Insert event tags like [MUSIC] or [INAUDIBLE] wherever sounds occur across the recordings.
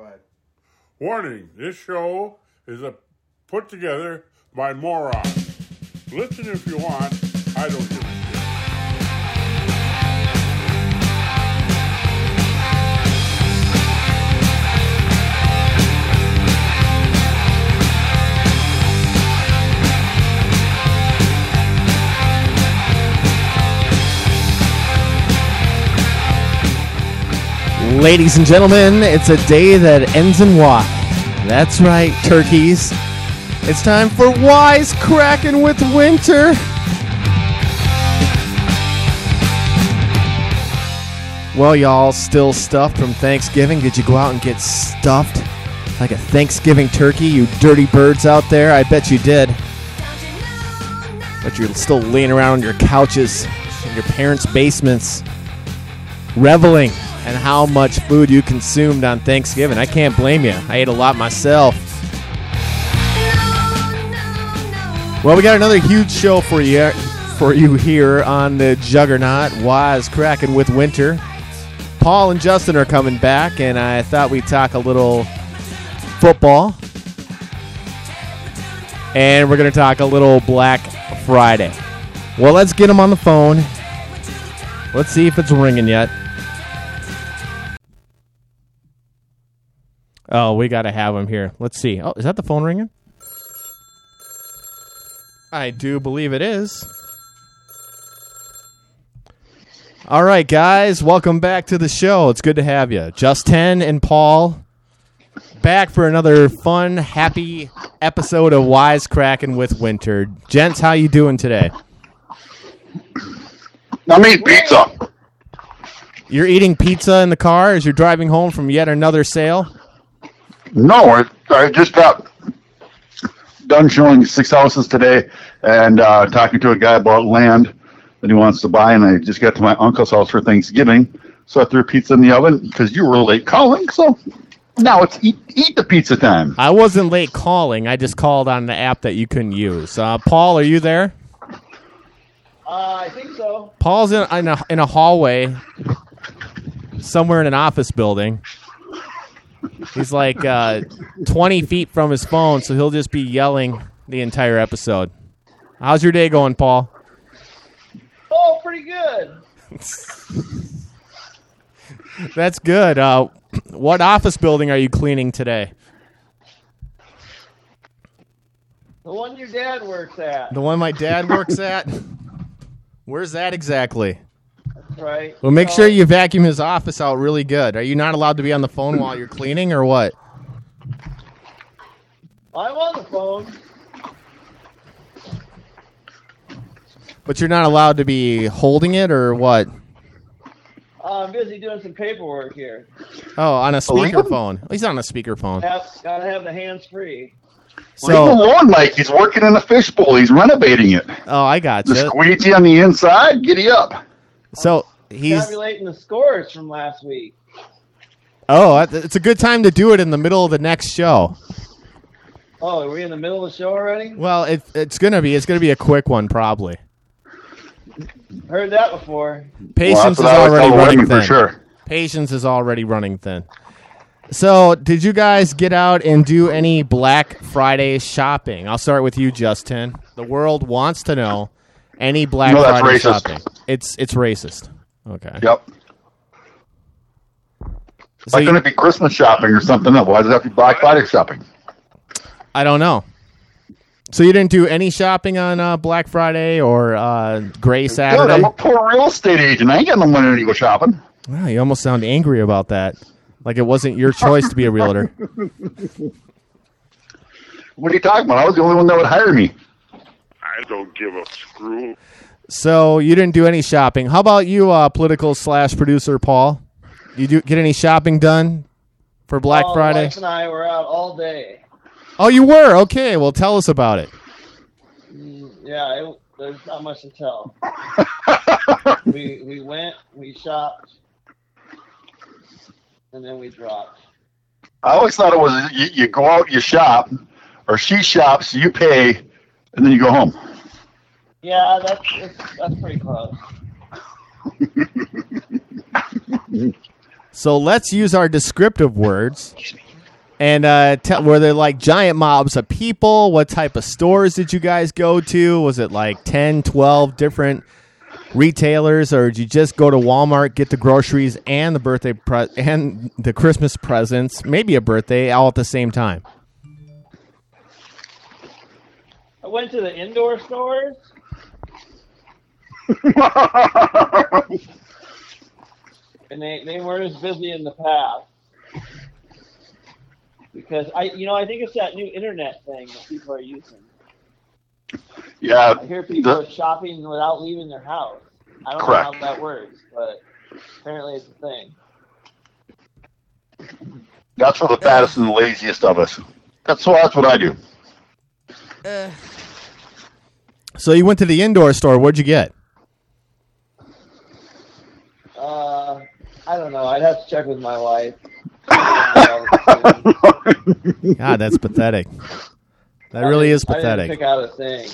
Go ahead. Warning: This show is a put together by morons. Listen if you want. I don't give Ladies and gentlemen, it's a day that ends in Y. That's right, turkeys. It's time for Wise Cracking with Winter. Well, y'all, still stuffed from Thanksgiving. Did you go out and get stuffed like a Thanksgiving turkey, you dirty birds out there? I bet you did. But you're still laying around on your couches in your parents' basements, reveling and how much food you consumed on Thanksgiving. I can't blame you. I ate a lot myself. Well, we got another huge show for you for you here on the Juggernaut Wise Cracking with Winter. Paul and Justin are coming back, and I thought we'd talk a little football. And we're going to talk a little Black Friday. Well, let's get them on the phone. Let's see if it's ringing yet. Oh, we got to have him here. Let's see. Oh, is that the phone ringing? I do believe it is. All right, guys, welcome back to the show. It's good to have you. Justin and Paul back for another fun, happy episode of Wisecracking with Winter. Gents, how you doing today? I'm eating pizza. You're eating pizza in the car as you're driving home from yet another sale? No, I, I just got done showing six houses today and uh, talking to a guy about land that he wants to buy, and I just got to my uncle's house for Thanksgiving, so I threw pizza in the oven because you were late calling. So now it's eat eat the pizza time. I wasn't late calling. I just called on the app that you couldn't use. Uh, Paul, are you there? Uh, I think so. Paul's in, in, a, in a hallway somewhere in an office building. He's like uh, 20 feet from his phone, so he'll just be yelling the entire episode. How's your day going, Paul? Oh, pretty good. [LAUGHS] That's good. Uh, what office building are you cleaning today? The one your dad works at. The one my dad works at? Where's that exactly? That's right. Well, make So, sure you vacuum his office out really good. Are you not allowed to be on the phone while you're cleaning, or what? I'm on the phone. But you're not allowed to be holding it, or what? Uh, I'm busy doing some paperwork here. Oh, on a leave him? speakerphone. He's on a speakerphone. Have, gotta have the hands free. Leave him So, alone, Mike. He's working in a fishbowl. He's renovating it. oh, I got The you. squeegee on the inside. Giddy up. So he's Tabulating the scores from last week. oh, it's a good time to do it in the middle of the next show. Oh, are we in the middle of the show already? Well, it, it's gonna be it's gonna be a quick one probably. Heard that before. Patience well, that's what is I would already running thin. for sure. Patience is already running thin. So, did you guys get out and do any Black Friday shopping? I'll start with you, Justin. The world wants to know any Black No, that's Friday racist. shopping. It's it's racist. Okay. Yep. So Why you- couldn't it be Christmas shopping or something else? Why does it have to be Black Friday shopping? I don't know. So you didn't do any shopping on uh, Black Friday or uh, Gray Good, Saturday? I'm a poor real estate agent. I ain't got no money to go shopping. Wow, you almost sound angry about that. Like it wasn't your choice to be a realtor. [LAUGHS] What are you talking about? I was the only one that would hire me. I don't give a screw. So you didn't do any shopping. How about you, uh, political slash producer Paul? You do get any shopping done for Black oh, Friday? Wife and I were out all day. Oh, you were okay. Well, tell us about it. Mm, Yeah, it, there's not much to tell. [LAUGHS] we we went, we shopped, and then we dropped. I always thought it was you, you go out, you shop, or she shops, you pay, and then you go home. Yeah, that's that's pretty close. So let's use our descriptive words. And uh, te- were there like giant mobs of people? What type of stores did you guys go to? Was it like 10, 12 different retailers, or did you just go to Walmart, get the groceries and the birthday pre- and the Christmas presents, maybe a birthday, all at the same time? I went to the indoor stores. [LAUGHS] and they, they weren't as busy in the past. Because I you know, I think it's that new internet thing that people are using. yeah, I hear people The- are shopping without leaving their house. I don't Correct. know how that works, but apparently it's a thing. that's for the fattest and the laziest of us. That's what that's what I do. So you went to the indoor store. What'd you get? Uh, I don't know. I'd have to check with my wife. God, that's pathetic. That really is I didn't pathetic. pick out a thing.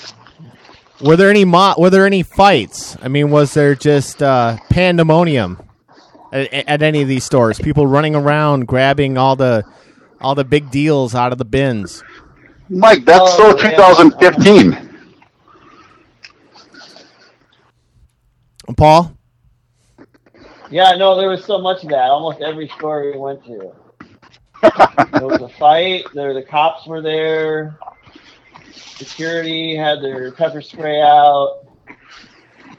Were there any mo- Were there any fights? I mean, was there just uh, pandemonium at, at any of these stores? People running around grabbing all the all the big deals out of the bins. Mike, that's Oh, so yeah. 2015. Paul, Yeah, no, there was so much of that. Almost every store we went to. There was a fight. There, the cops were there. Security had their pepper spray out.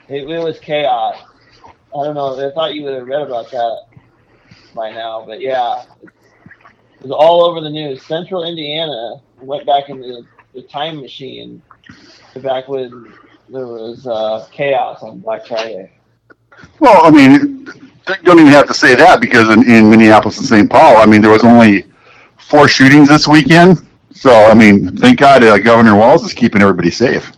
It, it was chaos. I don't know. I thought you would have read about that by now, but yeah, it was all over the news. Central Indiana went back into the, the time machine back when there was uh, chaos on Black Friday. Well, I mean, don't even have to say that because in, in Minneapolis and St. Paul, I mean, there was only four shootings this weekend. So, I mean, thank God uh, Governor Walz is keeping everybody safe.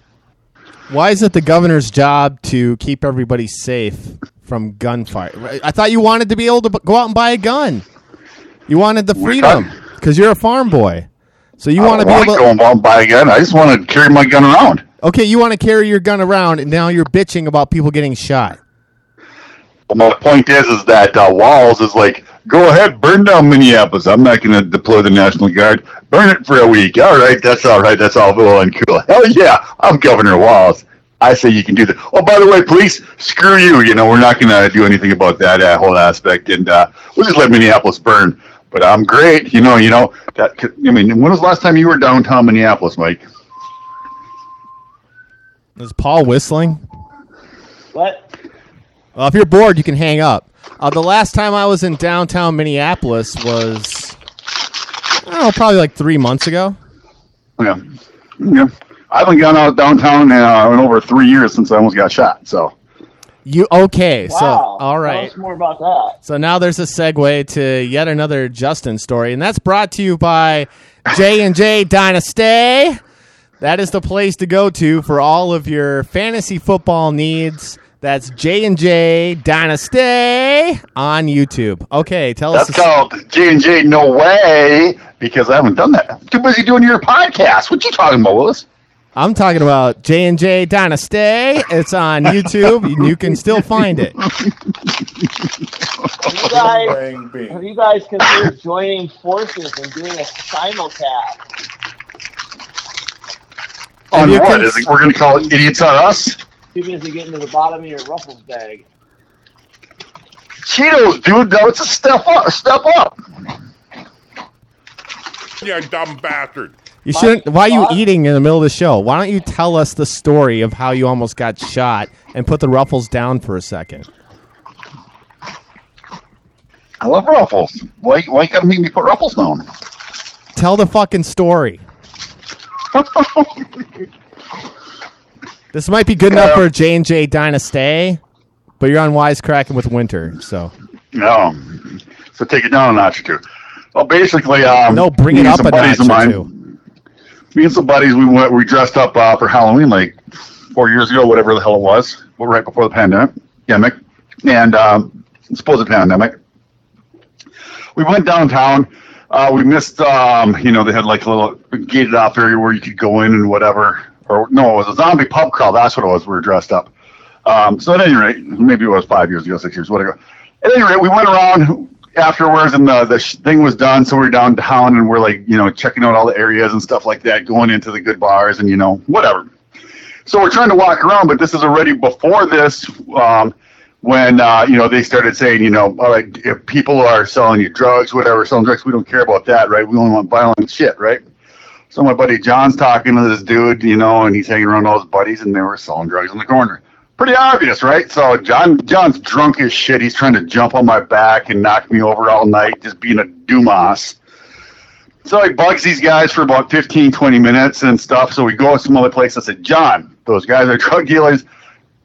why is it the governor's job to keep everybody safe from gunfire? I thought you wanted to be able to go out and buy a gun. You wanted the freedom because you're a farm boy. So you want to be able. go and buy a gun. I just want to carry my gun around. Okay, you want to carry your gun around, and now you're bitching about people getting shot. But my point is, is that uh, Walz is like, go ahead, burn down Minneapolis. I'm not going to deploy the National Guard. Burn it for a week. All right, that's all right. That's all well and cool. Hell yeah, I'm Governor Walz. I say you can do that. Oh, by the way, police, screw you. You know, we're not going to do anything about that uh, whole aspect, and uh, we'll just let Minneapolis burn. But I'm great. You know, you know that. I mean, when was the last time you were downtown Minneapolis, Mike? Is Paul whistling? What? Well, if you're bored, you can hang up. Uh, the last time I was in downtown Minneapolis was, I don't know, probably like three months ago. Yeah, yeah. I haven't gone out downtown uh, in over three years since I almost got shot. So. You okay? Wow. So all right. Tell us more about that. So now there's a segue to yet another Justin story, and that's brought to you by J and J Dynasty. That is the place to go to for all of your fantasy football needs. That's J and J Dynasty on YouTube. Okay, tell us. That's called J and J. No way, because I haven't done that. I'm too busy doing your podcast. What you talking about, Willis? I'm talking about J and J Dynasty. It's on [LAUGHS] YouTube. and you can still find it. Have you [LAUGHS] guys, Bang, have you guys considered joining forces and doing a simulcast? On you what? cons- Is it, we're going to call it idiots on us? Too busy getting to the bottom of your ruffles bag. Cheetos, dude. No, it's a step up. Step up. You dumb bastard. You shouldn't. Why are you eating in the middle of the show? Why don't you tell us the story of how you almost got shot and put the ruffles down for a second? I love Ruffles. Why? Why you got to make me put Ruffles down? Tell the fucking story. [LAUGHS] This might be good enough for J and J Dynasty, but you're on wisecracking with Winter, so no. So take it down a notch or two. Well, basically, um, no, bring it up a notch or mine- two. me and some buddies, we went, we dressed up uh, for Halloween like four years ago, whatever the hell it was, well, right before the pandemic, pandemic, and um, supposed pandemic. We went downtown. Uh, we missed, um, you know, they had like a little gated off area where you could go in and whatever. Or no, it was a zombie pub crawl. That's what it was. We were dressed up. Um, so at any rate, maybe it was five years ago, six years, whatever. At any rate, we went around. afterwards, and the the sh- thing was done, so we're downtown and we're like, you know, checking out all the areas and stuff like that, going into the good bars and you know, whatever. So we're trying to walk around, but this is already before this. Um, when uh, you know they started saying, you know, all right, if people are selling you drugs, whatever, selling drugs, we don't care about that, right? We only want violent shit, right? So my buddy John's talking to this dude, you know, and he's hanging around all his buddies, and they were selling drugs in the corner. Pretty obvious, right? So John John's drunk as shit. He's trying to jump on my back and knock me over all night, just being a Dumas. So he bugs these guys for about 15, 20 minutes and stuff. So we go to some other place. I said, John, those guys are [LAUGHS] drug dealers.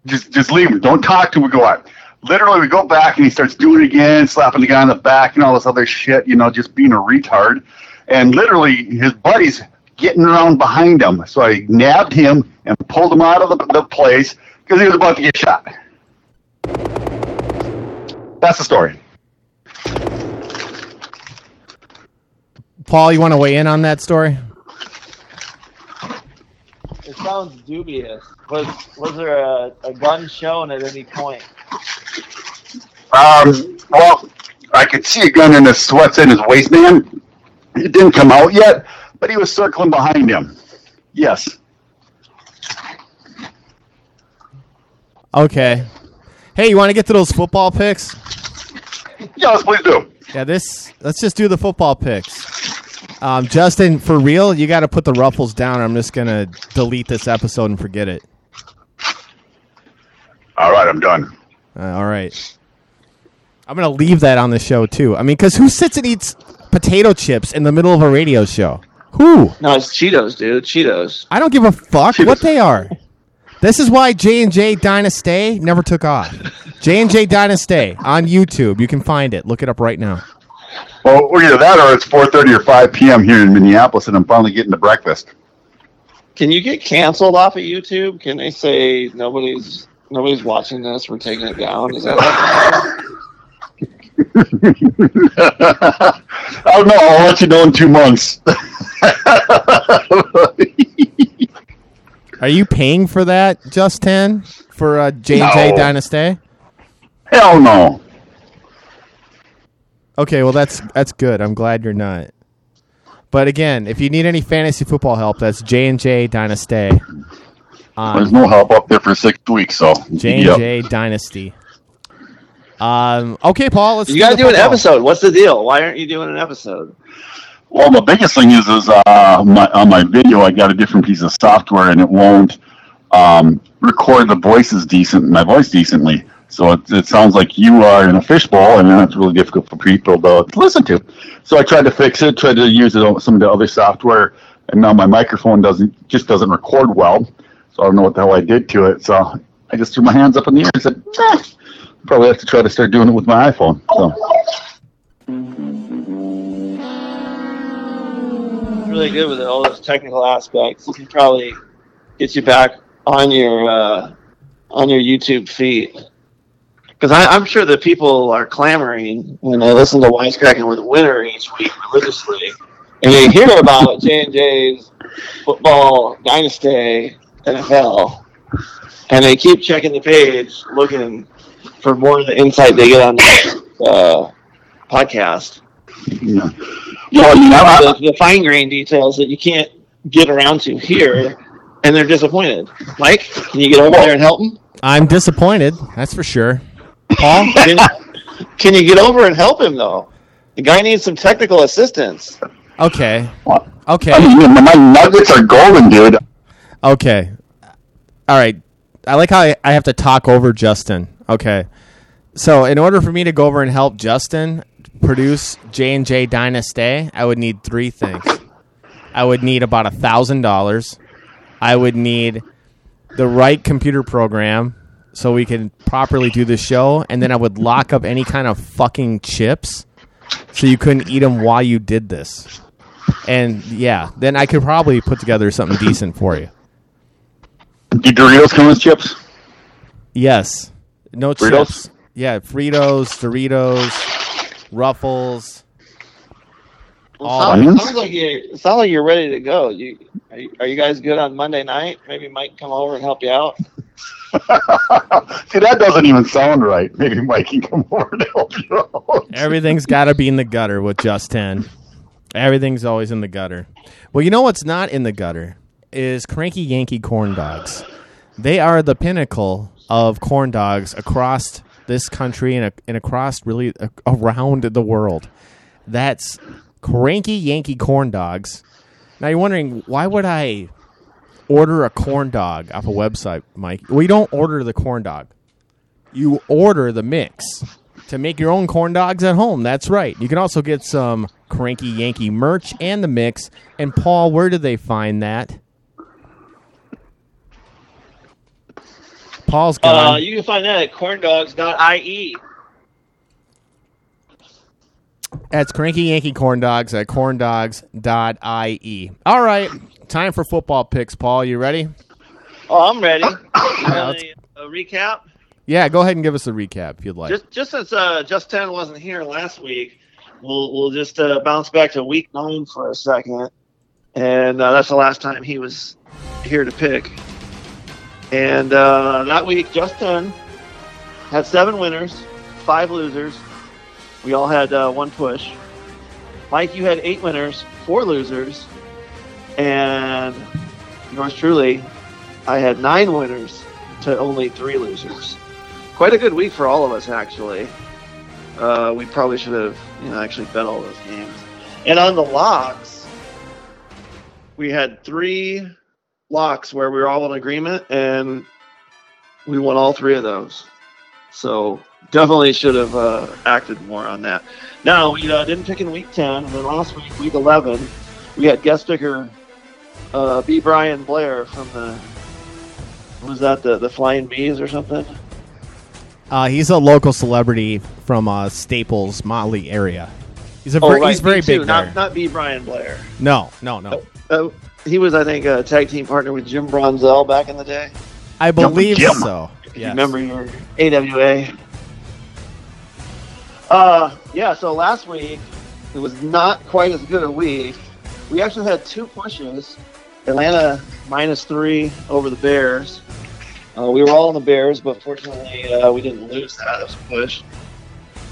Just just leave them. Don't talk to them. We go out. Literally, we go back and he starts doing it again, slapping the guy on the back and all this other shit, you know, just being a retard. And literally, his buddies getting around behind him. So I nabbed him and pulled him out of the, the place because he was about to get shot. That's the story. Paul, you want to weigh in on that story? It sounds dubious. Was was there a, a gun shown at any point? Um, well, I could see a gun in his sweats in his waistband. It didn't come out yet, but he was circling behind him. Yes. Okay. Hey, you want to get to those football picks? Yes, please do. Yeah, this. Let's just do the football picks. Um, Justin, for real, you got to put the ruffles down. Or I'm just gonna delete this episode and forget it. All right, I'm done. Uh, all right. I'm gonna leave that on the show too. I mean, because who sits and eats potato chips in the middle of a radio show? Who? No, it's Cheetos, dude. Cheetos. I don't give a fuck what they are. This is why J and J Dynasty never took off. J and J Dynasty on YouTube. You can find it. Look it up right now. Well, either that or it's 4:30 or 5 p.m. here in Minneapolis, and I'm finally getting to breakfast. Can you get canceled off of YouTube? Can they say nobody's nobody's watching this? We're taking it down. Is that [LAUGHS] I don't know. I'll let you know in two months. [LAUGHS] [LAUGHS] Are you paying for that, Justin? For uh, J and J No. Dynasty? Hell no. Okay, well that's that's good. I'm glad you're not. But again, if you need any fantasy football help, that's J and J Dynasty There's no help up there for six weeks, so J and J Dynasty. Um. Okay, Paul. Let's you gotta the do an episode. What's the deal? Why aren't you doing an episode? Well, the biggest thing is, is uh, my, on my video, I got a different piece of software, and it won't um, record the voices decent, my voice decently. So it, it sounds like you are in a fishbowl, and that's really difficult for people to, listen to. So I tried to fix it, tried to use it some of the other software, and now my microphone doesn't just doesn't record well. So I don't know what the hell I did to it. So I just threw my hands up in the air and said, eh, probably have to try to start doing it with my iPhone. So. Really good with it, all those technical aspects. You can probably get you back on your uh, on your YouTube feed. Because I'm sure that people are clamoring when they listen to Wisecracking with Winter each week religiously, and they hear about [LAUGHS] J and J's football dynasty NFL, and they keep checking the page looking for more of the insight they get on the uh, podcast Yeah. Well, you know, I- the, the fine grain details that you can't get around to here, and they're disappointed. Mike, can you get over there and help them? I'm disappointed. That's for sure. Paul. [LAUGHS] Can, can you get over and help him though? The guy needs some technical assistance. Okay. I Okay. mean, my nuggets are golden, dude. Okay. All right. I like how I, I have to talk over Justin. Okay. So in order for me to go over and help Justin produce J and J Dynasty, I would need three things. I would need about a thousand dollars. I would need the right computer program so we can properly do the show, and then I would lock up any kind of fucking chips so you couldn't eat them while you did this. And yeah, then I could probably put together something decent for you. Do Doritos come with chips? Yes. No Fritos? chips. Yeah, Fritos, Doritos, Ruffles. Well, sounds, sounds like you it sounds like you're ready to go. You are, you are you guys good on Monday night? Maybe Mike come over and help you out. [LAUGHS] See, that doesn't even sound right. Maybe Mike can come over to help you out. Everything's got to be in the gutter with JusTen. Everything's always in the gutter. Well, you know what's not in the gutter is Cranky Yankee corn dogs. They are the pinnacle of corn dogs across this country and, and across really around the world. That's Cranky Yankee corn dogs. Now you're wondering why would I order a corn dog off a website, Mike? We don't order the corn dog. You order the mix to make your own corn dogs at home. That's right. You can also get some Cranky Yankee merch and the mix. And Paul, where do they find that? Paul's gone. Uh, you can find that at corndogs.ie. That's Cranky Yankee Corn Dogs at corndogs.ie. All right, time for football picks, Paul. You ready? Oh, I'm ready. [COUGHS] You Yeah, want a, a recap? Yeah, go ahead and give us a recap if you'd like. Just just since uh, JusTen wasn't here last week, we'll we'll just uh, bounce back to Week Nine for a second, and uh, that's the last time he was here to pick. And uh, that week, JusTen had seven winners, five losers. We all had uh, one push. Mike, you had eight winners, four losers, and yours truly, I had nine winners to only three losers quite a good week for all of us actually. Uh, we probably should have, you know, actually bet all those games. And on the locks, we had three locks where we were all in agreement, and we won all three of those. So definitely should have uh, acted more on that. Now we uh, didn't pick in week ten, and then last week, week eleven, we had guest picker uh, B. Brian Blair from the was that the the Flying Bees or something. Uh, he's a local celebrity from uh, Staples, Motley area. He's a Oh, ver- right, he's very B2, big Not there. not B. Brian Blair. no, no, no. Uh, he was, I think, a tag team partner with Jim Brunzell back in the day. I believe Jim. so. If you remember your AWA. Uh, yeah. So last week it was not quite as good a week. We actually had two pushes. Atlanta minus three over the Bears. Uh, we were all in the Bears, but fortunately uh, we didn't lose that. It was a push.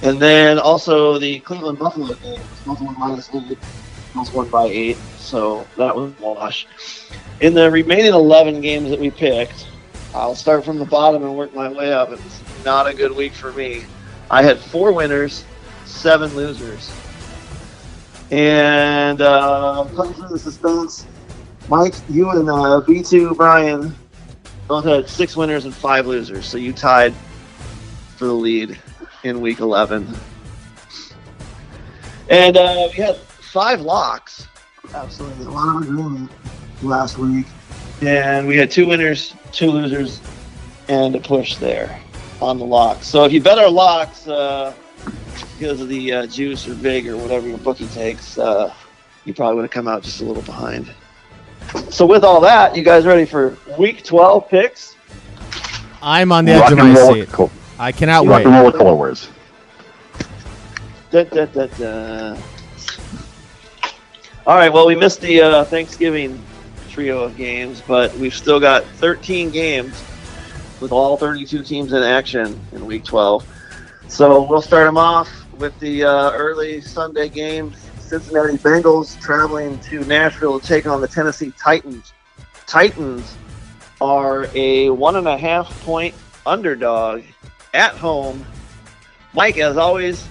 And then also the Cleveland Buffalo game. Buffalo minus eight. Almost won by eight, so that was wash. In the remaining 11 games that we picked, I'll start from the bottom and work my way up. It's not a good week for me. I had four winners, seven losers. And uh, through the suspense, Mike, you and uh, B2 Brian both had six winners and five losers. So you tied for the lead in week 11. And uh, we had five locks. Absolutely. A lot of agreement last week. And we had two winners, two losers, and a push there on the locks. So if you bet our locks uh, because of the uh, juice or big or whatever your bookie takes, uh, you probably would have come out just a little behind. So with all that, you guys ready for week 12 picks? I'm on the Rock edge of my seat. with col- I cannot rock wait. and roll with color wares. Da, da, da, da. All right, well, we missed the uh, Thanksgiving trio of games, but we've still got 13 games with all 32 teams in action in Week 12. So we'll start them off with the uh, early Sunday game. Cincinnati Bengals traveling to Nashville to take on the Tennessee Titans. Titans are a one and a half point underdog at home. Mike, as always,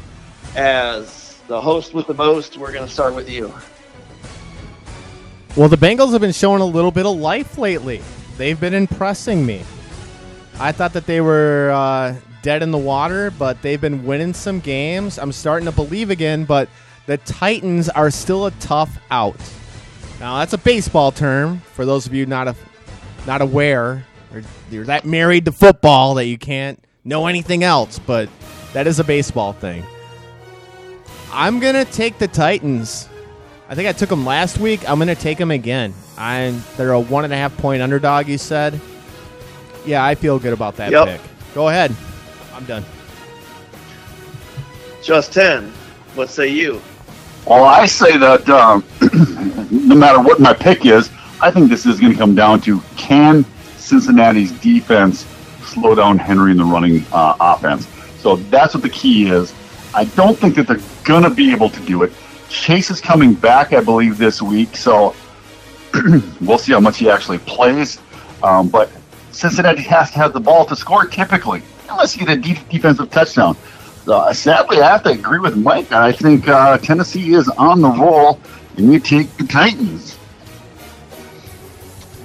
as the host with the most, we're going to start with you. Well, the Bengals have been showing a little bit of life lately. They've been impressing me. I thought that they were uh, dead in the water, but they've been winning some games. I'm starting to believe again, but the Titans are still a tough out. Now, that's a baseball term for those of you not a, not aware. Or you're that married to football that you can't know anything else, but that is a baseball thing. I'm going to take the Titans. I think I took them last week. I'm going to take them again. I'm, they're a one and a half point underdog, you said. Yeah, I feel good about that Yep. pick. Go ahead. I'm done. JusTen. What say you? Well, I say that um, [CLEARS THROAT] no matter what my pick is, I think this is going to come down to can Cincinnati's defense slow down Henry in the running uh, offense. So that's what the key is. I don't think that they're going to be able to do it. Chase is coming back, I believe, this week. So [CLEARS THROAT] we'll see how much he actually plays. Um, but Cincinnati has to have the ball to score typically, unless you get a deep defensive touchdown. Uh, sadly, I have to agree with Mike. I think uh, Tennessee is on the roll, and you take the Titans.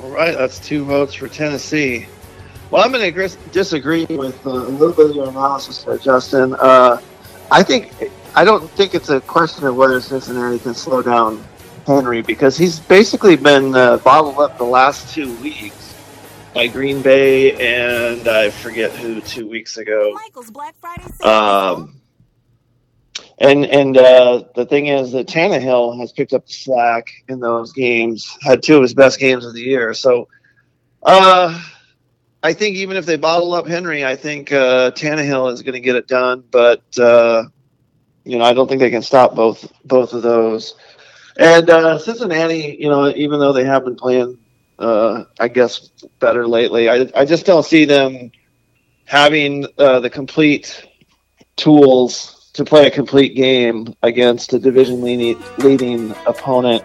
All right, that's two votes for Tennessee. Well, I'm going to disagree with uh, a little bit of your analysis there, Justin. Uh, I think I don't think it's a question of whether Cincinnati can slow down Henry because he's basically been uh, bottled up the last two weeks by Green Bay and I forget who two weeks ago. Michael's Black Friday. Um, and and uh, the thing is that Tannehill has picked up the slack in those games. Had two of his best games of the year. So, uh, I think even if they bottle up Henry, I think uh, Tannehill is going to get it done. But uh, you know, I don't think they can stop both both of those. And uh, Cincinnati, you know, even though they have been playing, uh, I guess better lately, I I just don't see them having uh, the complete tools to play a complete game against a division leading, leading opponent.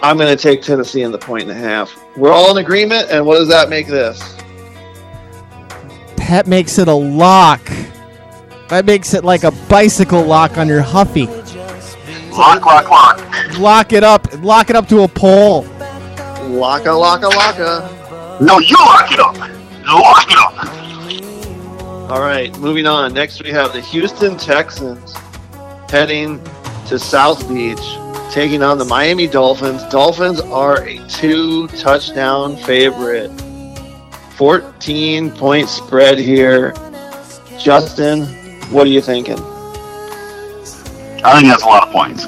I'm going to take Tennessee in the point and a half. We're all in agreement, and what does that make this? That makes it a lock. That makes it like a bicycle lock on your Huffy. Lock, lock, lock. Lock it up. Lock it up to a pole. Laka, laka, laka. No, you lock it up. Lock it up. All right, moving on. Next, we have the Houston Texans heading to South Beach, taking on the Miami Dolphins. Dolphins are a two touchdown favorite. 14 point spread here. Justin, what are you thinking? I think that's a lot of points.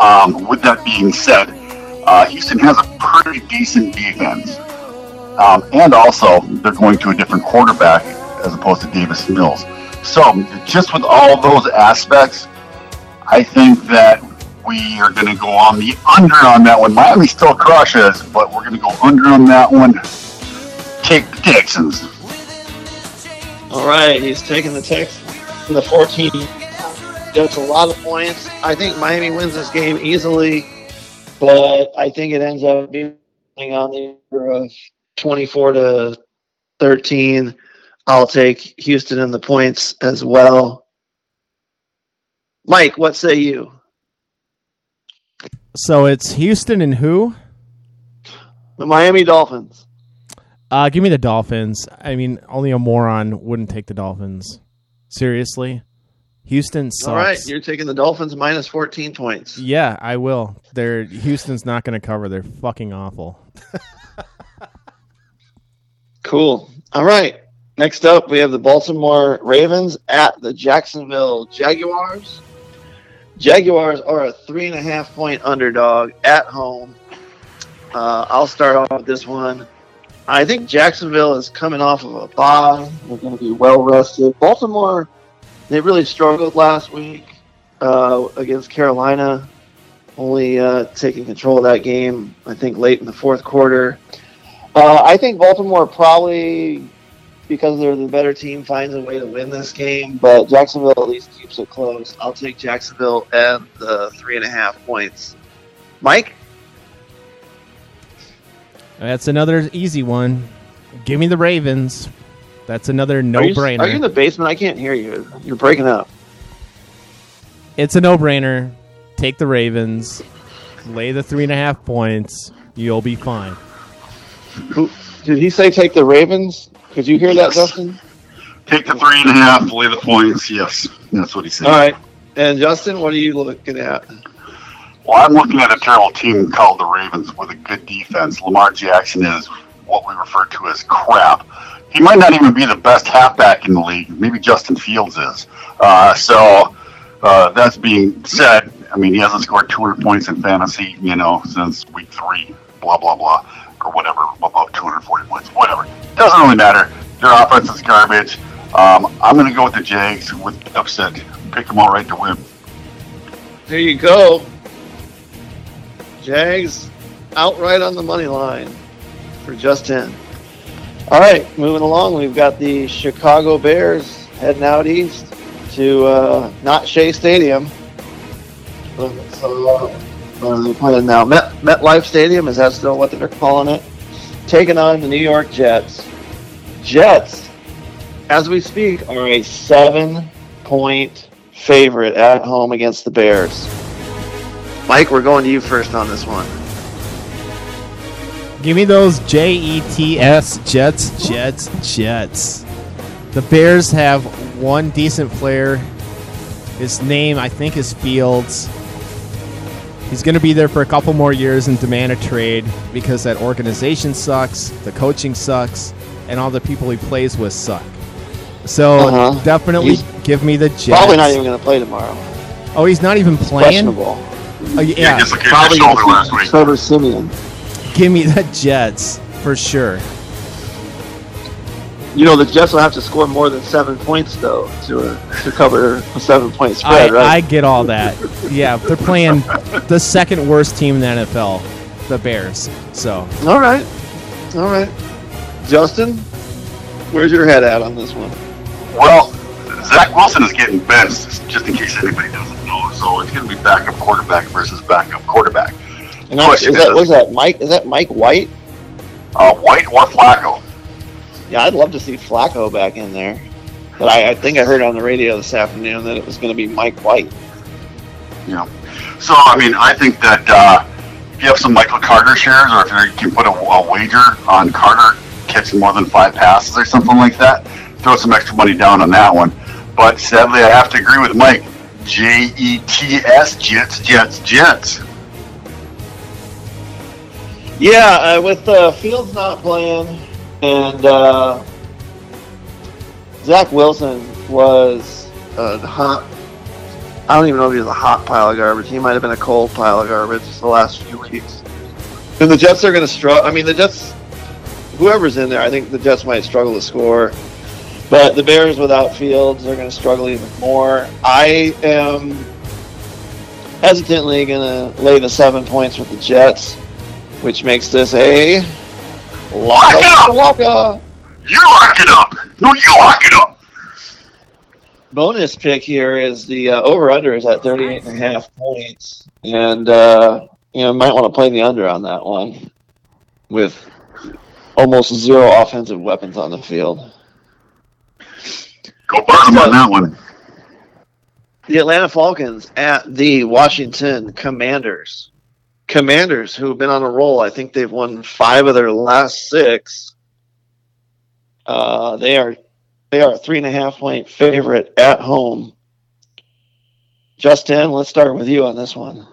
Um, with that being said, uh, Houston has a pretty decent defense. Um, and also, they're going to a different quarterback as opposed to Davis Mills. So, just with all those aspects, I think that we are going to go on the under on that one. Miami still crushes, but we're going to go under on that one. Take the Texans. All right, he's taking the Texans in the 14. That's a lot of points. I think Miami wins this game easily, but I think it ends up being on the order of 24 to 13. I'll take Houston in the points as well. Mike, what say you? So it's Houston and who? The Miami Dolphins. Uh, give me the Dolphins. I mean, only a moron wouldn't take the Dolphins. Seriously? Houston sucks. All right, you're taking the Dolphins minus 14 points. yeah, I will. They're Houston's not going to cover. They're fucking awful. Cool. All right. Next up, we have the Baltimore Ravens at the Jacksonville Jaguars. Jaguars are a three and a half point underdog at home. Uh, I'll start off with this one. I think Jacksonville is coming off of a bye. They're going to be well rested. Baltimore, they really struggled last week uh, against Carolina, only uh, taking control of that game, I think, late in the fourth quarter. Uh, I think Baltimore probably, because they're the better team, finds a way to win this game. But Jacksonville at least keeps it close. I'll take Jacksonville and the three and a half points. Mike, That's another easy one. Give me the Ravens. That's another no-brainer. are you in the basement? I can't hear you. You're breaking up. it's a no-brainer. Take the Ravens. Lay the three and a half points. You'll be fine. Did he say take the Ravens? Could you hear that, Justin? Take the three and a half, lay the points. Yes, that's what he said. All right. And Justin, what are you looking at? Well, I'm looking at a terrible team called the Ravens with a good defense. Lamar Jackson is what we refer to as crap. He might not even be the best halfback in the league. Maybe Justin Fields is. Uh, so, uh, that's being said, I mean, he hasn't scored 200 points in fantasy, you know, since week three, blah, blah, blah, or whatever, about 240 points, whatever. Doesn't really matter. Their offense is garbage. Um, I'm going to go with the Jags with upset. Pick them outright to win. There you go. Jags outright on the money line for just Justin. All right, moving along, we've got the Chicago Bears heading out east to uh, not Shea Stadium. So, uh, playing now Met MetLife Stadium. Is that still what they're calling it? Taking on the New York Jets. Jets, as we speak, are a seven-point favorite at home against the Bears. Mike, we're going to you first on this one. Give me those J E T S Jets, Jets, Jets. The Bears have one decent player. His name, I think, is Fields. He's going to be there for a couple more years and demand a trade because that organization sucks, the coaching sucks, and all the people he plays with suck. So Uh-huh. definitely He's give me the Jets. Probably not even going to play tomorrow. oh, he's not even playing. Questionable. Oh, yeah, dislocated his Probably shoulder gonna last see week. Trevor Siemian. give me the Jets for sure. You know, the Jets will have to score more than seven points, though, to uh, to cover a seven point I, spread, I right? get all that. Yeah, they're playing [LAUGHS] the second worst team in the NFL, the Bears. So All right. All right. Justin, where's your head at on this one? Well, Zach Wilson is getting benched, just in case anybody doesn't know. So it's going to be backup quarterback versus backup quarterback. And that's, Question is that was that Mike? Is that Mike White? Uh, White or Flacco? Yeah, I'd love to see Flacco back in there. But I, I think I heard on the radio this afternoon that it was going to be Mike White. Yeah. So I mean, I think that uh, if you have some Michael Carter shares, or if you can put a, a wager on Carter catching more than five passes or something like that, throw some extra money down on that one. But sadly, I have to agree with Mike. J E T S Jets Jets Jets. Yeah, uh, with uh, Fields not playing and uh, Zach Wilson was a hot. I don't even know if he was a hot pile of garbage. He might have been a cold pile of garbage the last few weeks. And the Jets are going to struggle. I mean, the Jets, whoever's in there, I think the Jets might struggle to score. But the Bears without Fields are going to struggle even more. I am hesitantly going to lay the seven points with the Jets, which makes this a Lock up! lock up. You lock it up! No, you lock it up! bonus pick here is the uh, over under is at 38 and a half points and uh, you know might want to play the under on that one with almost zero offensive weapons on the field Go bottom on that one. the atlanta falcons at the washington commanders commanders who have been on a roll i think they've won five of their last six uh, they are they are a three and a half point favorite at home justin let's start with you on this one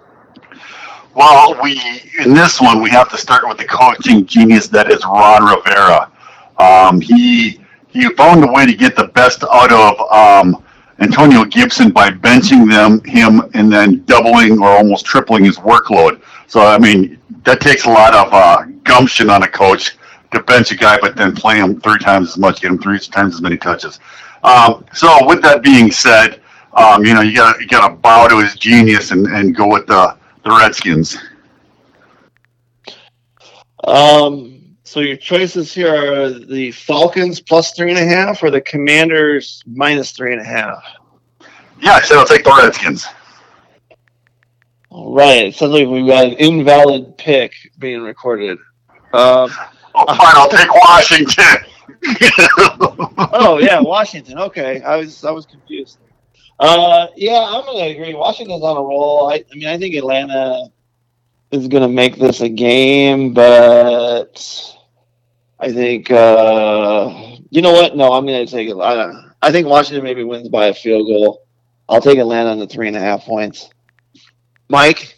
Well, we in this one we have to start with the coaching genius that is Ron Rivera. Um, he he found a way to get the best out of um, Antonio Gibson by benching them him and then doubling or almost tripling his workload. So I mean that takes a lot of uh, gumption on a coach to bench a guy, but then play him three times as much, get him three times as many touches. Um, so with that being said, um, you know you got you got to bow to his genius and, and go with the the Redskins. Um, so your choices here are the Falcons plus three and a half or the Commanders minus three and a half. Yeah, I said I'll take the Redskins. All right. It sounds like we've got an invalid pick being recorded. Um, Oh, fine, I'll take Washington. [LAUGHS] oh yeah, Washington. Okay, I was I was confused. Uh, yeah, I'm gonna agree. Washington's on a roll. I, I mean, I think Atlanta is gonna make this a game, but I think uh, you know what? No, I'm gonna take it. I, I think Washington maybe wins by a field goal. I'll take Atlanta on the three and a half points. Mike,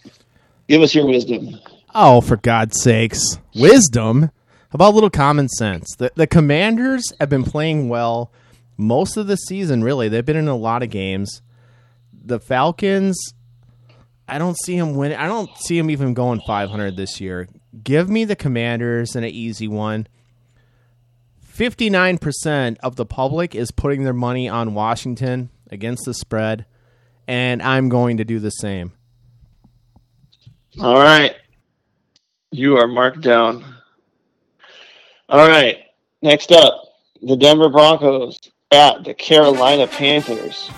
give us your wisdom. Oh, for God's sakes. Wisdom? How about a little common sense? The, the Commanders have been playing well most of the season, really. They've been in a lot of games. The Falcons, I don't see them winning. I don't see them even going 500 this year. Give me the Commanders and an easy one. 59% of the public is putting their money on Washington against the spread, and I'm going to do the same. All right. You are marked down. All right. Next up, the Denver Broncos at the Carolina Panthers.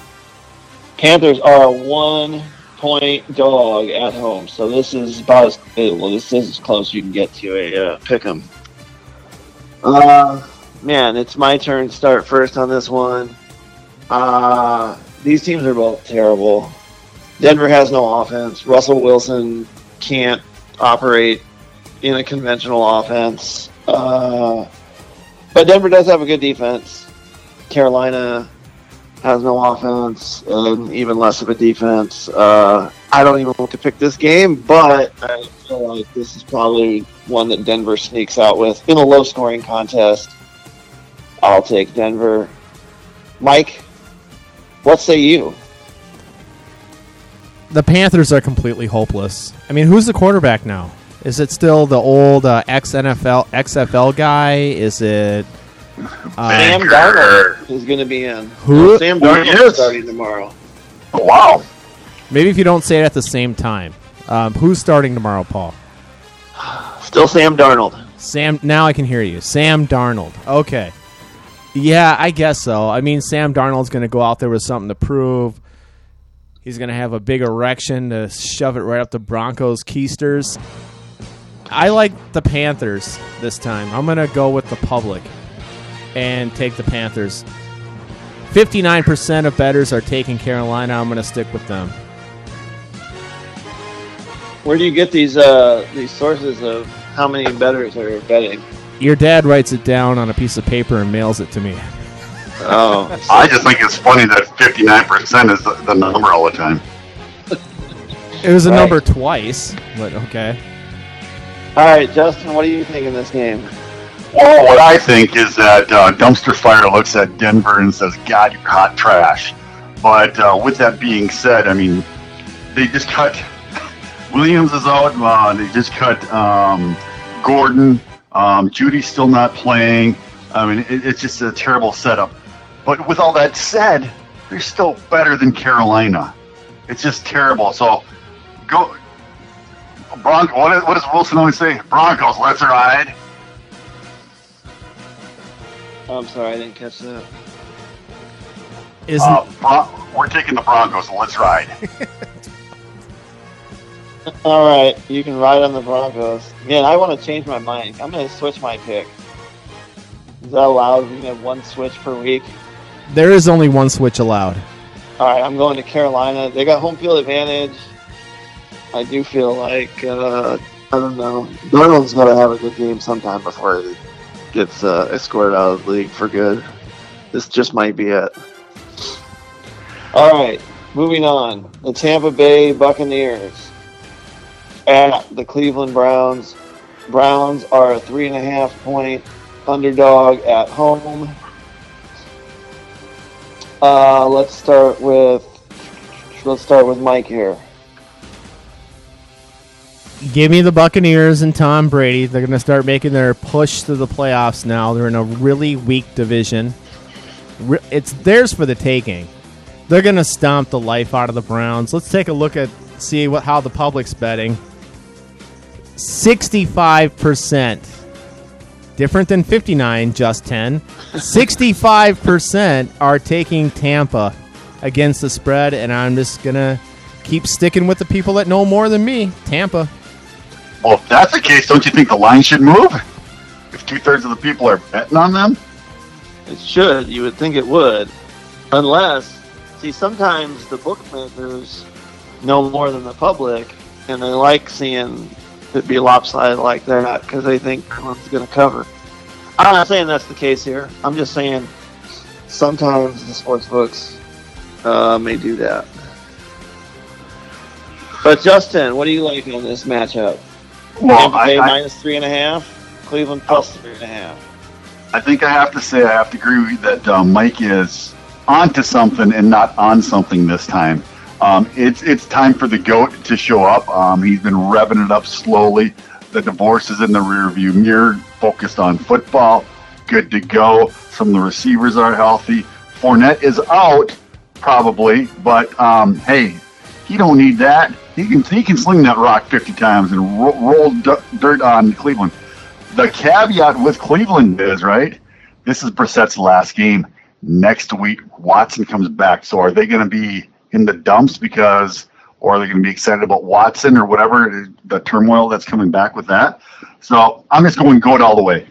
Panthers are a one point dog at home, so this is about as well. This is as close you can get to a uh, pick 'em. Uh, man, it's my turn to start first on this one. Uh, these teams are both terrible. Denver has no offense. Russell Wilson can't operate in a conventional offense. Uh, but Denver does have a good defense. Carolina has no offense and even less of a defense. Uh, I don't even want to pick this game, but I feel like this is probably one that Denver sneaks out with in a low scoring contest. I'll take Denver. Mike, what say you? The Panthers are completely hopeless. I mean, who's the quarterback now? Is it still the old uh, ex NFL XFL guy? Is it uh, Sam Darnold is going to be in. Who? Sam No, he Darnold is is. starting tomorrow. Oh, wow. maybe if you don't say it at the same time? Um, who's starting tomorrow, Paul? Still Sam Darnold. Sam. Now I can hear you. Sam Darnold. Okay. Yeah, I guess so. I mean, Sam Darnold's going to go out there with something to prove. He's going to have a big erection to shove it right up the Broncos' keisters. I like the Panthers this time. I'm going to go with the public and take the Panthers. 59% of bettors are taking Carolina. I'm going to stick with them. Where do you get these uh, these sources of how many bettors are betting? Your dad writes it down on a piece of paper and mails it to me. Oh, I just think it's funny that 59% is the, the number all the time. It was a Right. number twice, but okay. all right, JusTen. What do you think in this game? Well, what I think is that uh, Dumpster Fire looks at Denver and says, God, you're hot trash. But uh, with that being said, I mean, they just cut [LAUGHS] Williams is out. Uh, they just cut um, Gordon. Um, Jeudy's still not playing. I mean, it, it's just a terrible setup. But with all that said, they're still better than Carolina. It's just terrible. So go. Bronco, what, what does Wilson always say? Broncos, let's ride. I'm sorry, I didn't catch that. Isn't Uh, Bron- we're taking the Broncos. Let's ride. [LAUGHS] All right, you can ride on the Broncos. Man, I want to change my mind. I'm going to switch my pick. Is that allowed? We can have one switch per week. there is only one switch allowed. All right, I'm going to Carolina. They got home field advantage. I do feel like uh, I don't know. Darnold's to have a good game sometime before he gets uh, escorted out of the league for good. This just might be it. All right, moving on. The Tampa Bay Buccaneers at the Cleveland Browns. Browns are a three and a half point underdog at home. Uh, let's start with let's start with Mike here. Give me the Buccaneers and Tom Brady. They're going to start making their push to the playoffs now. They're in a really weak division. It's theirs for the taking. They're going to stomp the life out of the Browns. Let's take a look at see what how the public's betting. 65%. Different than 59, just 10. 65% are taking Tampa against the spread and I'm just going to keep sticking with the people that know more than me. Tampa. Well, if that's the case, don't you think the line should move? If two thirds of the people are betting on them? It should. You would think it would, unless see sometimes the bookmakers know more than the public, and they like seeing it be lopsided like that because they think one's going to cover. I'm not saying that's the case here. I'm just saying sometimes the sports books uh, may do that. But JusTen, what do you like on this matchup? Well, Tampa I, Bay I, minus three and a half, Cleveland plus three and a half. I think I have to say I have to agree with you that uh, Mike is onto something and not on something this time. Um, it's it's time for the goat to show up. Um, he's been revving it up slowly. The divorce is in the rearview mirror. Focused on football, good to go. Some of the receivers are healthy. Fournette is out probably, but um, hey, he don't need that. He can he can sling that rock 50 times and ro- roll d- dirt on Cleveland. The caveat with Cleveland is right. this is Brissett's last game. Next week, Watson comes back. So are they going to be in the dumps because, or are they going to be excited about Watson or whatever the turmoil that's coming back with that? So I'm just going goat all the way.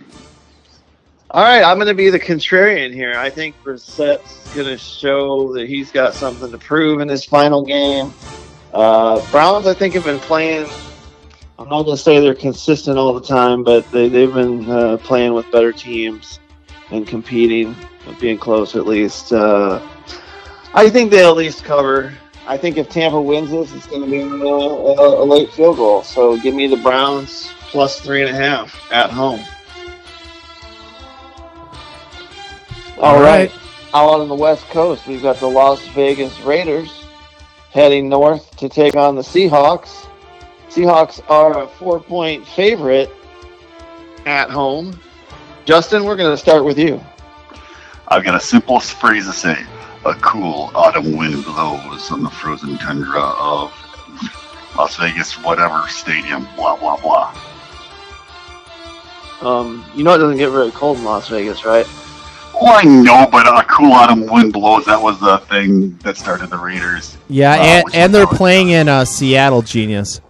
All right, I'm going to be the contrarian here. I think Brissett's going to show that he's got something to prove in his final game. Uh, Browns, I think, have been playing. I'm not going to say they're consistent all the time, but they, they've been uh, playing with better teams and competing, being close at least. Uh, I think they'll at least cover. I think if Tampa wins this, it's going to be a, a, a late field goal. So give me the Browns plus three and a half at home. All right. Out on the West Coast, we've got the Las Vegas Raiders heading north to take on the Seahawks. Seahawks are a four point favorite at home. JusTen, we're going to start with you. I've got a simple phrase to say. A cool autumn wind blows on the frozen tundra of Las Vegas, whatever stadium, blah, blah, blah. Um, you know it doesn't get very cold in Las Vegas, right? Well, I know, but a cool autumn wind blows. That was the thing that started the Raiders. Yeah, Uh, and, and they're always playing in uh, Seattle, genius.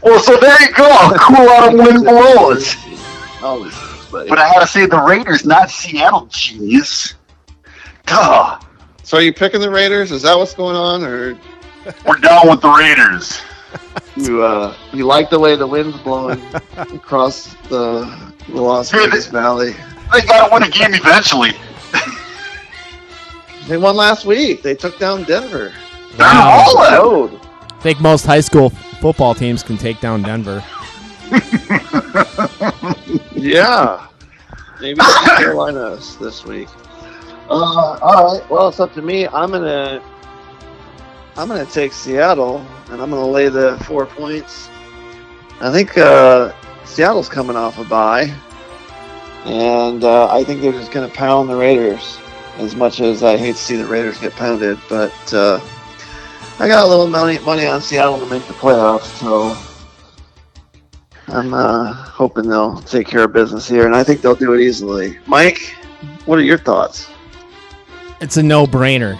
Well, so there you go. A [LAUGHS] cool autumn wind blows. Oh. But I had to say the Raiders, not Seattle, genius. Duh. So are you picking the Raiders? Is that what's going on, or We're down with the Raiders. [LAUGHS] you uh, you like the way the wind's blowing [LAUGHS] across the, the Las Hey, Vegas this- Valley? They got to win a game eventually. [LAUGHS] They won last week. They took down Denver. They're all. Road. I think most high school football teams can take down Denver. Yeah. Maybe South Carolina this week. Uh, all right. Well, it's up to me. I'm gonna I'm gonna take Seattle, and I'm gonna lay the four points. I think uh, Seattle's coming off a bye, and uh, I think they're just gonna pound the Raiders. As much as I hate to see the Raiders get pounded, but uh, I got a little money money on Seattle to make the playoffs, so I'm uh, hoping they'll take care of business here, and I think they'll do it easily. Mike, what are your thoughts? It's a no-brainer.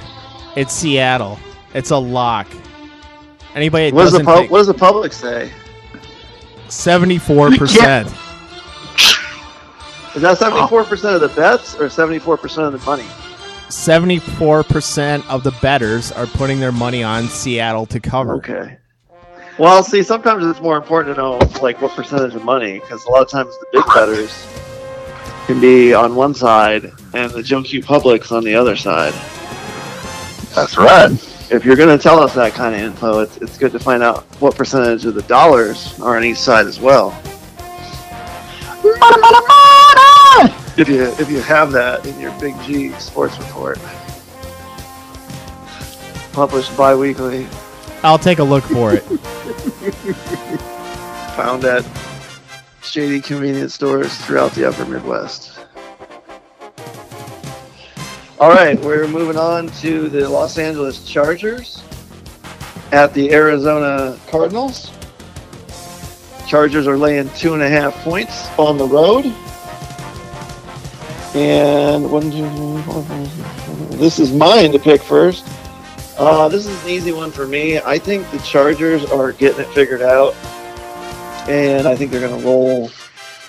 It's Seattle. It's a lock. Anybody that What does the doesn't pub- what does the public say? seventy-four percent. Is that seventy four percent of the bets or seventy four percent of the money? Seventy-four percent of the betters are putting their money on Seattle to cover. Okay. Well, see, sometimes it's more important to know like what percentage of money, because a lot of times the big betters can be on one side and the Joe Q public's on the other side. That's right. If you're going to tell us that kind of info, it's, it's good to find out what percentage of the dollars are on each side as well. If you if you have that in your Big G sports report, published bi-weekly, I'll take a look for it. [LAUGHS] found at shady convenience stores throughout the Upper Midwest. All right, we're moving on to the Los Angeles Chargers at the Arizona Cardinals. Chargers are laying two and a half points on the road. And this is mine to pick first. Uh, this is an easy one for me. I think the Chargers are getting it figured out, and I think they're going to roll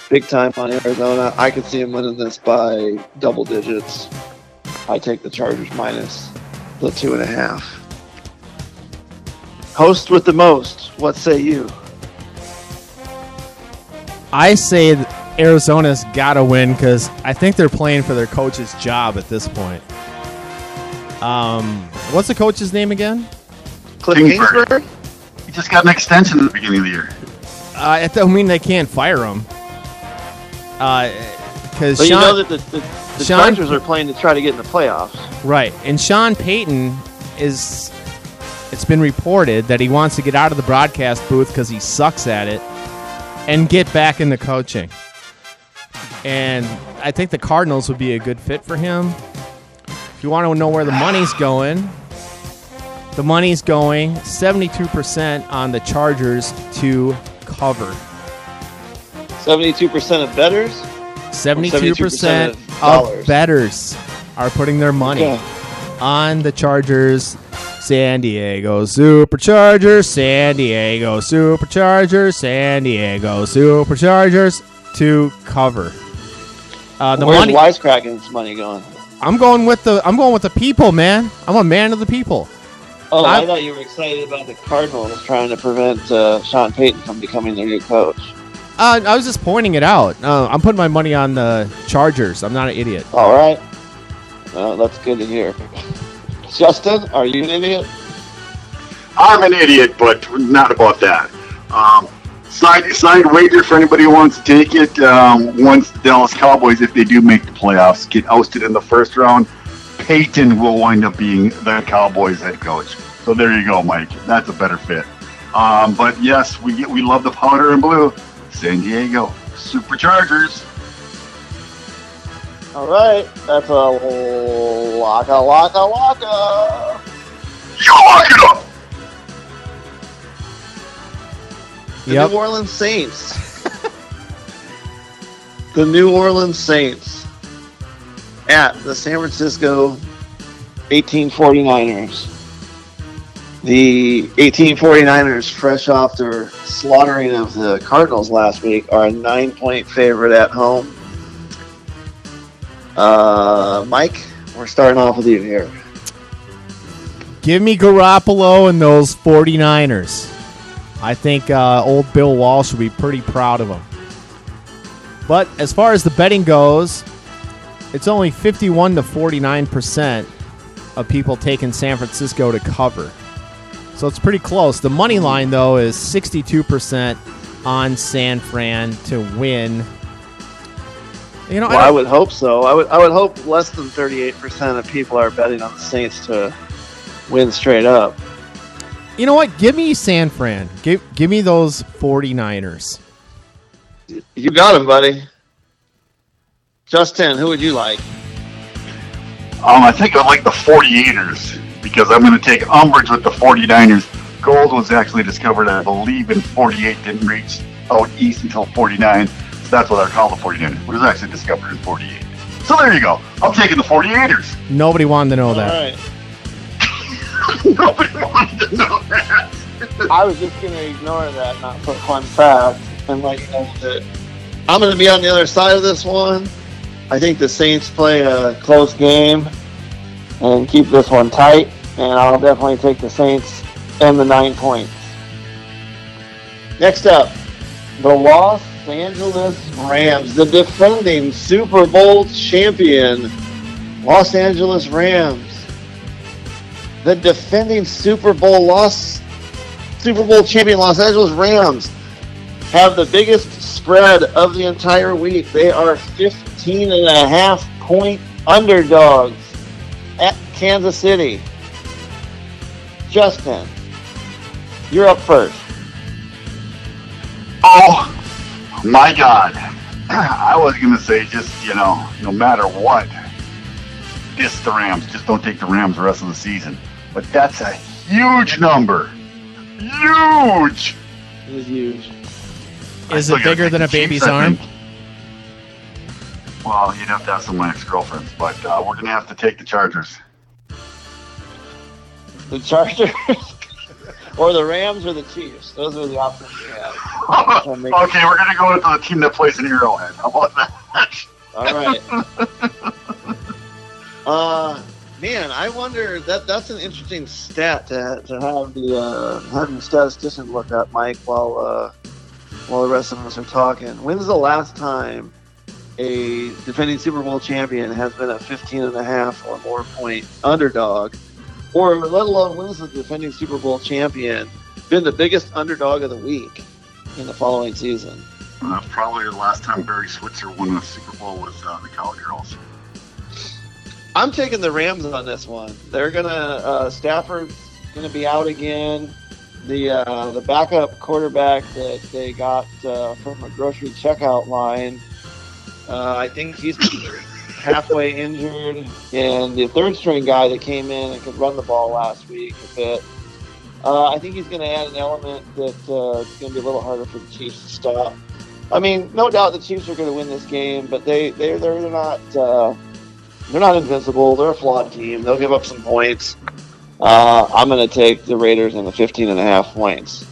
big time on Arizona. I could see them winning this by double digits. I take the Chargers minus the two and a half. Host with the most. What say you? I say Arizona's got to win because I think they're playing for their coach's job at this point. Um, what's the coach's name again? Kliff Kingsbury. Kingsbury? He just got an extension at the beginning of the year. Uh, it don't mean they can't fire him. Because But you know that the, the, the Sean- Chargers are playing to try to get in the playoffs. right, and Sean Payton is. It's been reported that he wants to get out of the broadcast booth because he sucks at it, and get back into coaching. And I think the Cardinals would be a good fit for him. If you want to know where the money's going, the money's going 72% on the Chargers to cover. 72% of bettors Seventy-two percent of of betters are putting their money Yeah. on the Chargers. San Diego Superchargers, San Diego Superchargers, San Diego Superchargers to cover. Uh, the Where's money. Wisecracken's money going? I'm going with the. I'm going with the people, man. I'm a man of the people. Oh, I, I- thought you were excited about the Cardinals trying to prevent uh, Sean Payton from becoming their new coach. Uh, I was just pointing it out. Uh, I'm putting my money on the Chargers. I'm not an idiot. All right. Well, that's good to hear. JusTen, are you an idiot? I'm an idiot, but not about that. Um, side side wager for anybody who wants to take it. Um, once the Dallas Cowboys, if they do make the playoffs, get ousted in the first round, Payton will wind up being the Cowboys head coach. So there you go, Mike. That's a better fit. Um, but yes, we we love the powder and blue. San Diego Superchargers. All right. That's a locka, locka, locka. You lock it up. The Yep. New Orleans Saints. the New Orleans Saints at the San Francisco 1849ers. The 1849ers, fresh off their slaughtering of the Cardinals last week, are a nine point favorite at home. Uh, Mike, we're starting off with you here. Give me Garoppolo and those 49ers. I think uh, old Bill Walsh will be pretty proud of them. But as far as the betting goes, it's only 51 to 49% of people taking San Francisco to cover. So it's pretty close. The money line, though, is 62% on San Fran to win. You know, I Well, I don't- would hope so. I would I would hope less than 38% of people are betting on the Saints to win straight up. you know what? Give me San Fran. Give, give me those 49ers. You got him, buddy. JusTen, who would you like? Um, I think I like the 48ers because I'm going to take umbrage with the 49ers. Gold was actually discovered, I believe, in 48, didn't reach out east until 49. So that's what I call the 49ers. It was actually discovered in 48. So there you go. I'm taking the 48ers. Nobody wanted to know All that. right. [LAUGHS] Nobody wanted to know that. I was just going to ignore that, not for fun fact, and let you know that I'm going to be on the other side of this one. I think the Saints play a close game and keep this one tight, and I'll definitely take the Saints and the nine points. Next up, the Los Angeles Rams, the defending Super Bowl champion, Los Angeles Rams. The defending Super Bowl loss Super Bowl champion Los Angeles Rams have the biggest spread of the entire week. They are 15 and a half point underdogs Kansas City. JusTen, you're up first. Oh, my God. [CLEARS THROAT] I was going to say just, you know, no matter what, diss the Rams. Just don't take the Rams the rest of the season. But that's a huge number. Huge. It was huge. Is it bigger than a baby's Chiefs, arm? Well, you'd have to ask some of my ex-girlfriends, but uh, we're going to have to take the Chargers. The Chargers [LAUGHS] or the Rams or the Chiefs. Those are the options we have. [LAUGHS] okay, we're going to go with the team that plays in Arrowhead. How about that? All right. [LAUGHS] uh, man, I wonder that that's an interesting stat to, to have the uh, have the statistician look up, Mike, while uh, while the rest of us are talking. When's the last time a defending Super Bowl champion has been a 15 and a half or more point underdog, or let alone when's the defending Super Bowl champion been the biggest underdog of the week in the following season? Uh, probably the last time Barry Switzer won a Super Bowl was uh, the Cowgirls. I'm taking the Rams on this one. They're gonna uh, Stafford's gonna be out again. The uh, the backup quarterback that they got uh, from a grocery checkout line, uh, I think he's halfway injured, and the third string guy that came in and could run the ball last week a bit. Uh, I think he's going to add an element that uh, it's going to be a little harder for the Chiefs to stop. I mean, no doubt the Chiefs are going to win this game, but they they they're, not uh, they're not invincible. They're a flawed team. They'll give up some points. Uh, I'm going to take the Raiders in the 15 and a half points.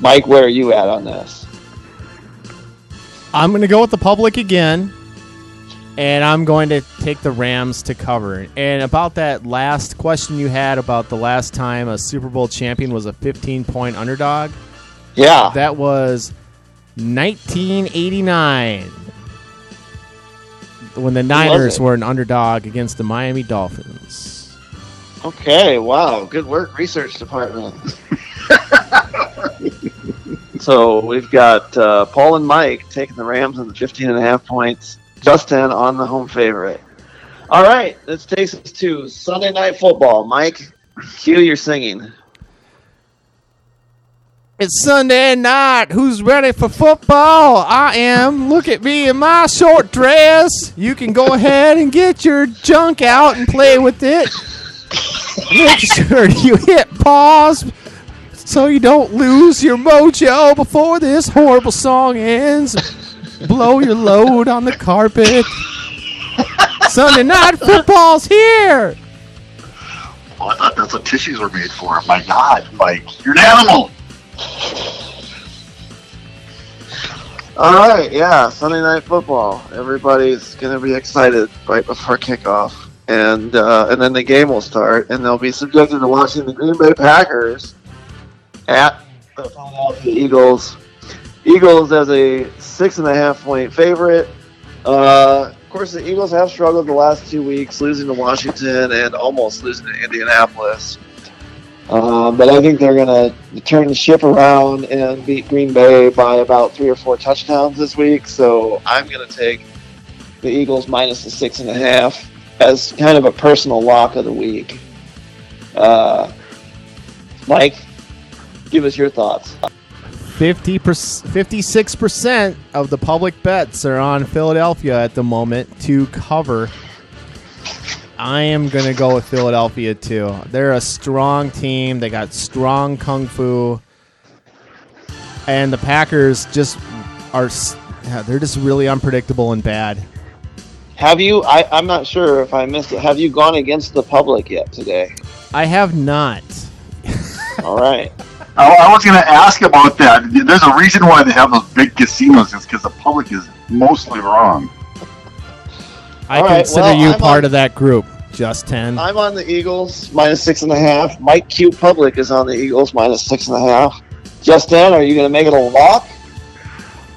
Mike, where are you at on this? I'm going to go with the public again, and I'm going to take the Rams to cover. And about that last question you had about the last time a Super Bowl champion was a 15 point underdog, Yeah, that was 1989 when the Niners were an underdog against the Miami Dolphins. Okay, wow, good work, research department. [LAUGHS] so we've got uh, Paul and Mike taking the Rams in the 15 and a half points. JusTen on the home favorite. All right, this takes us to Sunday Night Football. Mike, cue your singing. It's Sunday night. Who's ready for football? I am. Look at me in my short dress. You can go ahead and get your junk out and play with it. Make sure you hit pause so you don't lose your mojo before this horrible song ends. Blow your load on the carpet. Sunday night football's here. Oh, I thought that's what tissues were made for. My God, Mike, you're an animal. All right, yeah, Sunday Night Football. Everybody's gonna be excited right before kickoff, and uh, and then the game will start, and they'll be subjected to watching the Green Bay Packers at the Philadelphia Eagles. Eagles as a six and a half point favorite. Uh, of course, the Eagles have struggled the last two weeks, losing to Washington and almost losing to Indianapolis. Um, but I think they're going to turn the ship around and beat Green Bay by about three or four touchdowns this week. So I'm going to take the Eagles minus the six and a half as kind of a personal lock of the week. Uh, Mike, give us your thoughts. 50 56% of the public bets are on Philadelphia at the moment to cover. I am going to go with Philadelphia too. They're a strong team. They got strong kung fu. And the Packers just are they're just really unpredictable and bad. Have you? I, I'm not sure if I missed it. Have you gone against the public yet today? I have not. [LAUGHS] All right. I, I was going to ask about that. There's a reason why they have those big casinos. It's because the public is mostly wrong. I All right, consider well, you I'm part on- of that group, JusTen. I'm on the Eagles minus six and a half. Mike Q Public is on the Eagles minus six and a half. JusTen, are you going to make it a lock?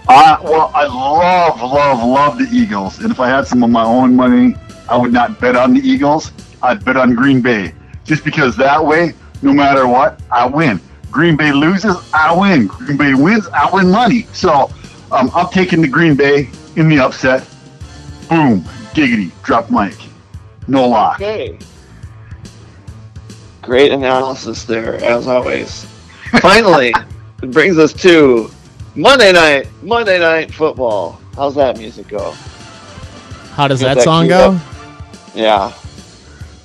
Uh, well, I love, love, love the Eagles. And if I had some of my own money, I would not bet on the Eagles. I'd bet on Green Bay. Just because that way, no matter what, I win. Green Bay loses, I win. Green Bay wins, I win money. So um, I'm taking the Green Bay in the upset. Boom. Giggity. Drop mic. No lock. Okay. Great analysis there, as always. Finally, [LAUGHS] it brings us to Monday night. Monday night football. How's that music go? How does that that song go? up. Yeah.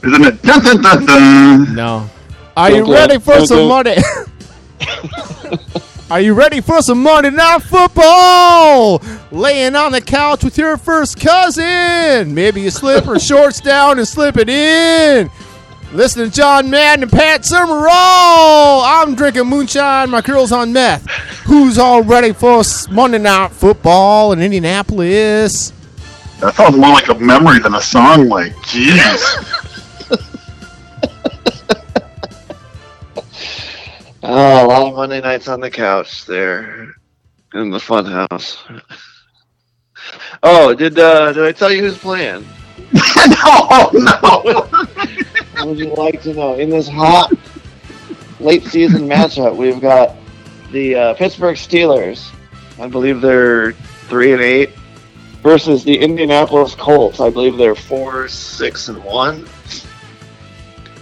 Isn't it? Dun, dun, dun, dun. No. Are you Okay, ready for some okay. [LAUGHS] [LAUGHS] Are you ready for some Monday Night Football? Laying on the couch with your first cousin. Maybe you slip her [LAUGHS] shorts down and slip it in. Listen to John Madden and Pat Summerall. I'm drinking moonshine. My girl's on meth. Who's all ready for Monday Night Football in Indianapolis? That sounds more like a memory than a song. Like, jeez. [LAUGHS] Oh, a lot of Monday nights on the couch there in the fun house. Oh, did uh, did I tell you who's playing? [LAUGHS] no, no. Would you like to know? In this hot late season matchup, we've got the uh, Pittsburgh Steelers. I believe they're three and eight versus the Indianapolis Colts. I believe they're four, six, and one.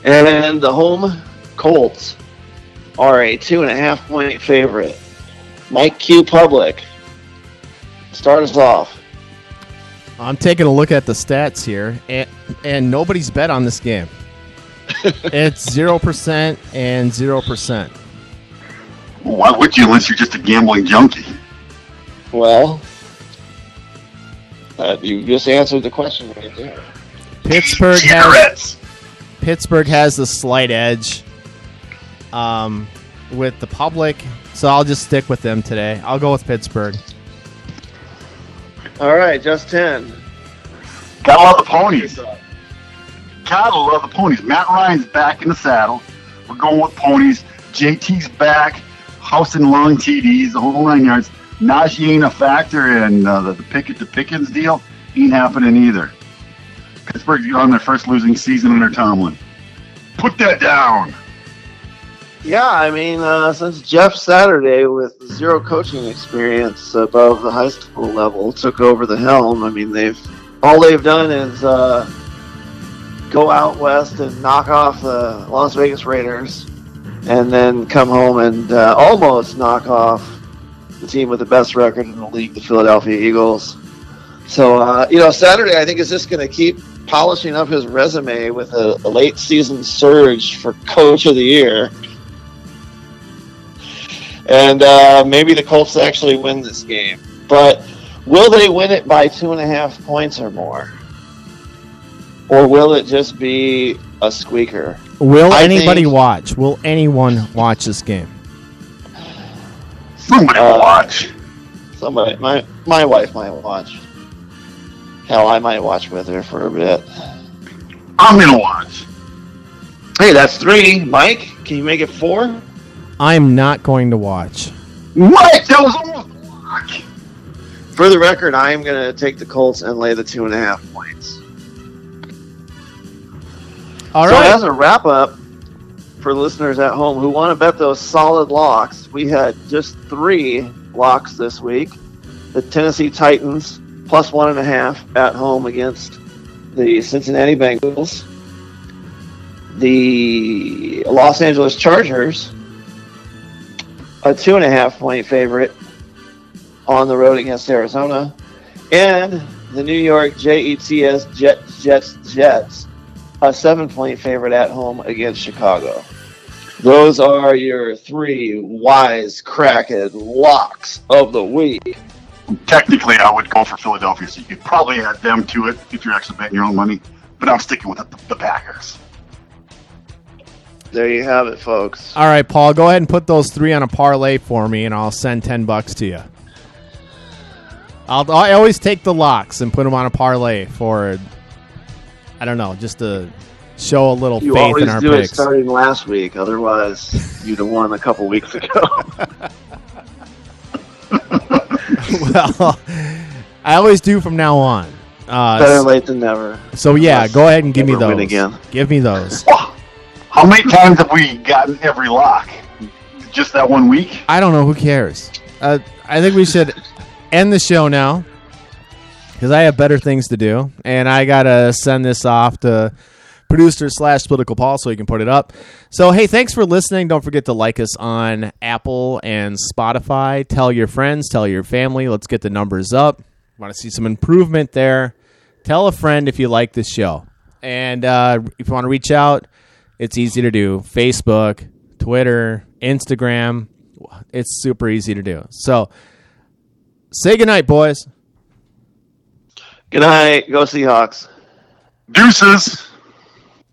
And the home Colts are a two and a half point favorite. Mike Q Public. Start us off. I'm taking a look at the stats here, and, and nobody's bet on this game. [LAUGHS] it's 0% and 0%. Why would you unless you're just a gambling junkie? Well, uh, you just answered the question right there. Pittsburgh has Cigarettes. Pittsburgh has the slight edge um, with the public, so I'll just stick with them today. I'll go with Pittsburgh. All right, JusTen. Gotta love the ponies. Gotta love the ponies. Matt Ryan's back in the saddle. We're going with ponies. JT's back. House and long TDs, the whole nine yards. Najee ain't a factor, and uh, the, the Pickett to Pickens deal ain't happening either. Pittsburgh's on their first losing season under Tomlin. Put that down. Yeah, I mean, uh, since Jeff Saturday, with zero coaching experience above the high school level, took over the helm. I mean, they've all they've done is uh, go out west and knock off the Las Vegas Raiders, and then come home and uh, almost knock off the team with the best record in the league, the Philadelphia Eagles. So, uh, you know, Saturday I think is just going to keep polishing up his resume with a, a late season surge for Coach of the Year. And uh, maybe the Colts actually win this game. But will they win it by two and a half points or more? Or will it just be a squeaker? Will I anybody think- watch? Will anyone watch this game? Somebody Uh, watch. Somebody, my my wife might watch. Hell, I might watch with her for a bit. I'm gonna watch. Hey, that's three. Mike, can you make it four? I'm not going to watch. Mike, that was almost a lock. For the record, I am going to take the Colts and lay the two and a half points. All so right. as a wrap up for listeners at home who want to bet those solid locks, we had just three locks this week. The Tennessee Titans plus one and a half at home against the Cincinnati Bengals. The Los Angeles Chargers, a two and a half point favorite on the road against Arizona, and the New York Jets Jets Jets Jets a seven point favorite at home against Chicago. Those are your three wise cracked locks of the week. Technically, I would go for Philadelphia, so you could probably add them to it if you're actually betting your own money. But I'm sticking with the, the Packers. There you have it, folks. All right, Paul. Go ahead and put those three on a parlay for me, and I'll send ten bucks to you. I'll I always take the locks and put them on a parlay for. I don't know, just to show a little You faith in our picks. You always do it starting last week, otherwise [LAUGHS] you'd have won a couple weeks ago. [LAUGHS] well, I always do from now on. Uh, Better late than never. so yeah, go ahead and give me those. again. Give me those. [LAUGHS] How many times have we gotten every lock? Just that one week? I don't know. Who cares? Uh, I think we should end the show now because I have better things to do, and I gotta send this off to producer slash political Paul so he can put it up. So hey, thanks for listening. Don't forget to like us on Apple and Spotify. Tell your friends, tell your family. Let's get the numbers up. Want to see some improvement there? Tell a friend if you like this show, and uh, if you want to reach out, it's easy to do. Facebook, Twitter, Instagram. It's super easy to do. So say goodnight, boys. Good night. Go Seahawks. Deuces!